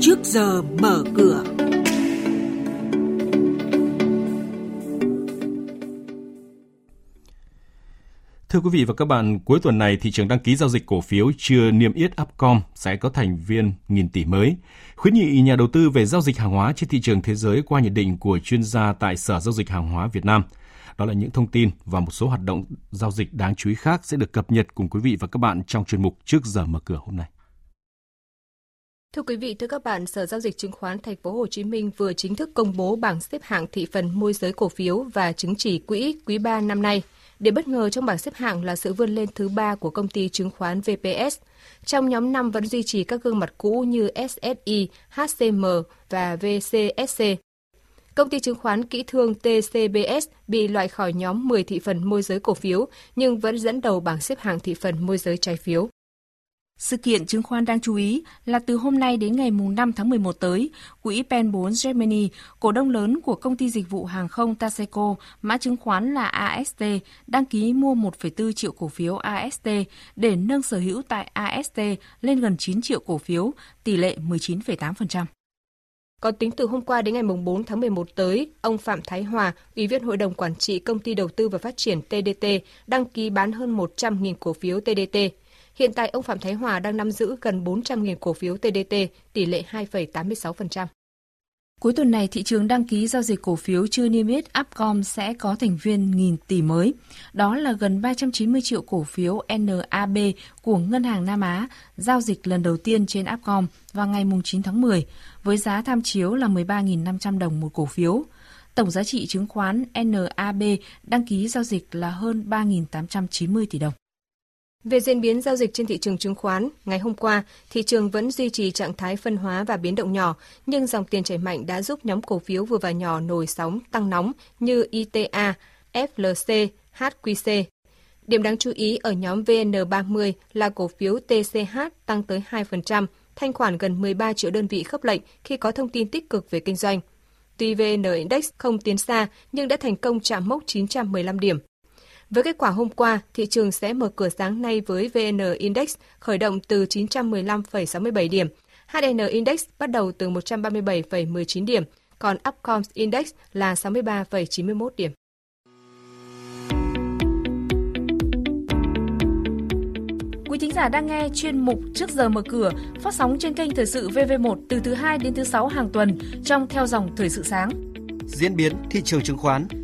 trước giờ mở cửa. Thưa quý vị và các bạn, cuối tuần này thị trường đăng ký giao dịch cổ phiếu chưa niêm yết Upcom sẽ có thành viên nghìn tỷ mới. Khuyến nghị nhà đầu tư về giao dịch hàng hóa trên thị trường thế giới qua nhận định của chuyên gia tại Sở Giao dịch Hàng hóa Việt Nam. Đó là những thông tin và một số hoạt động giao dịch đáng chú ý khác sẽ được cập nhật cùng quý vị và các bạn trong chuyên mục trước giờ mở cửa hôm nay. Thưa quý vị, thưa các bạn, Sở giao dịch chứng khoán Thành phố Hồ Chí Minh vừa chính thức công bố bảng xếp hạng thị phần môi giới cổ phiếu và chứng chỉ quỹ quý 3 năm nay. Điểm bất ngờ trong bảng xếp hạng là sự vươn lên thứ ba của công ty chứng khoán VPS. Trong nhóm 5 vẫn duy trì các gương mặt cũ như SSI, HCM và VCSC. Công ty chứng khoán kỹ thương TCBS bị loại khỏi nhóm 10 thị phần môi giới cổ phiếu nhưng vẫn dẫn đầu bảng xếp hạng thị phần môi giới trái phiếu. Sự kiện chứng khoán đáng chú ý là từ hôm nay đến ngày 5 tháng 11 tới, quỹ PEN 4 Germany, cổ đông lớn của công ty dịch vụ hàng không Taseco, mã chứng khoán là AST, đăng ký mua 1,4 triệu cổ phiếu AST để nâng sở hữu tại AST lên gần 9 triệu cổ phiếu, tỷ lệ 19,8%. Còn tính từ hôm qua đến ngày 4 tháng 11 tới, ông Phạm Thái Hòa, Ủy viên Hội đồng Quản trị Công ty Đầu tư và Phát triển TDT, đăng ký bán hơn 100.000 cổ phiếu TDT. Hiện tại, ông Phạm Thái Hòa đang nắm giữ gần 400.000 cổ phiếu TDT, tỷ lệ 2,86%. Cuối tuần này, thị trường đăng ký giao dịch cổ phiếu chưa niêm yết Upcom sẽ có thành viên nghìn tỷ mới. Đó là gần 390 triệu cổ phiếu NAB của Ngân hàng Nam Á giao dịch lần đầu tiên trên Upcom vào ngày 9 tháng 10, với giá tham chiếu là 13.500 đồng một cổ phiếu. Tổng giá trị chứng khoán NAB đăng ký giao dịch là hơn 3.890 tỷ đồng. Về diễn biến giao dịch trên thị trường chứng khoán, ngày hôm qua, thị trường vẫn duy trì trạng thái phân hóa và biến động nhỏ, nhưng dòng tiền chảy mạnh đã giúp nhóm cổ phiếu vừa và nhỏ nổi sóng tăng nóng như ITA, FLC, HQC. Điểm đáng chú ý ở nhóm VN30 là cổ phiếu TCH tăng tới 2%, thanh khoản gần 13 triệu đơn vị khớp lệnh khi có thông tin tích cực về kinh doanh. Tuy VN Index không tiến xa nhưng đã thành công chạm mốc 915 điểm. Với kết quả hôm qua, thị trường sẽ mở cửa sáng nay với VN Index khởi động từ 915,67 điểm, HN Index bắt đầu từ 137,19 điểm, còn Upcoms Index là 63,91 điểm. Quý thính giả đang nghe chuyên mục Trước giờ mở cửa phát sóng trên kênh Thời sự VV1 từ thứ 2 đến thứ 6 hàng tuần trong theo dòng Thời sự sáng. Diễn biến thị trường chứng khoán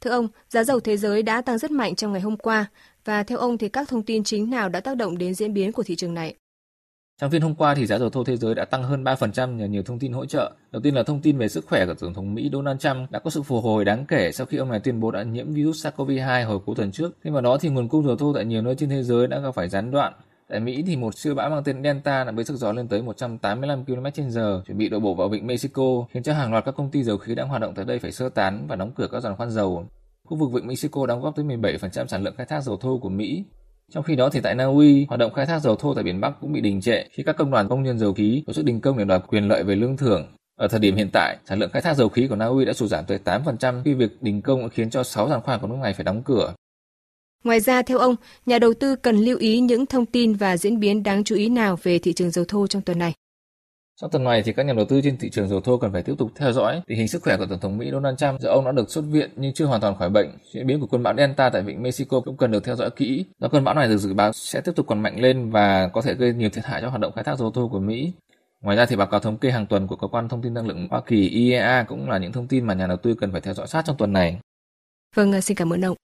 Thưa ông, giá dầu thế giới đã tăng rất mạnh trong ngày hôm qua và theo ông thì các thông tin chính nào đã tác động đến diễn biến của thị trường này? Trong phiên hôm qua thì giá dầu thô thế giới đã tăng hơn 3% nhờ nhiều thông tin hỗ trợ. Đầu tiên là thông tin về sức khỏe của Tổng thống Mỹ Donald Trump đã có sự phục hồi đáng kể sau khi ông này tuyên bố đã nhiễm virus SARS-CoV-2 hồi cuối tuần trước. Thêm vào đó thì nguồn cung dầu thô tại nhiều nơi trên thế giới đã gặp phải gián đoạn. Tại Mỹ thì một siêu bão mang tên Delta đã với sức gió lên tới 185 km/h chuẩn bị đổ bộ vào vịnh Mexico, khiến cho hàng loạt các công ty dầu khí đang hoạt động tại đây phải sơ tán và đóng cửa các giàn khoan dầu. Khu vực vịnh Mexico đóng góp tới 17% sản lượng khai thác dầu thô của Mỹ. Trong khi đó thì tại Na Uy, hoạt động khai thác dầu thô tại biển Bắc cũng bị đình trệ khi các công đoàn công nhân dầu khí tổ chức đình công để đòi quyền lợi về lương thưởng. Ở thời điểm hiện tại, sản lượng khai thác dầu khí của Na Uy đã sụt giảm tới 8% khi việc đình công khiến cho 6 giàn khoan của nước này phải đóng cửa. Ngoài ra, theo ông, nhà đầu tư cần lưu ý những thông tin và diễn biến đáng chú ý nào về thị trường dầu thô trong tuần này? Trong tuần này thì các nhà đầu tư trên thị trường dầu thô cần phải tiếp tục theo dõi tình hình sức khỏe của tổng thống Mỹ Donald Trump. Do ông đã được xuất viện nhưng chưa hoàn toàn khỏi bệnh. Diễn biến của cơn bão Delta tại vịnh Mexico cũng cần được theo dõi kỹ. Do cơn bão này được dự báo sẽ tiếp tục còn mạnh lên và có thể gây nhiều thiệt hại cho hoạt động khai thác dầu thô của Mỹ. Ngoài ra thì báo cáo thống kê hàng tuần của cơ quan thông tin năng lượng Hoa Kỳ IEA cũng là những thông tin mà nhà đầu tư cần phải theo dõi sát trong tuần này. Vâng, xin cảm ơn ông.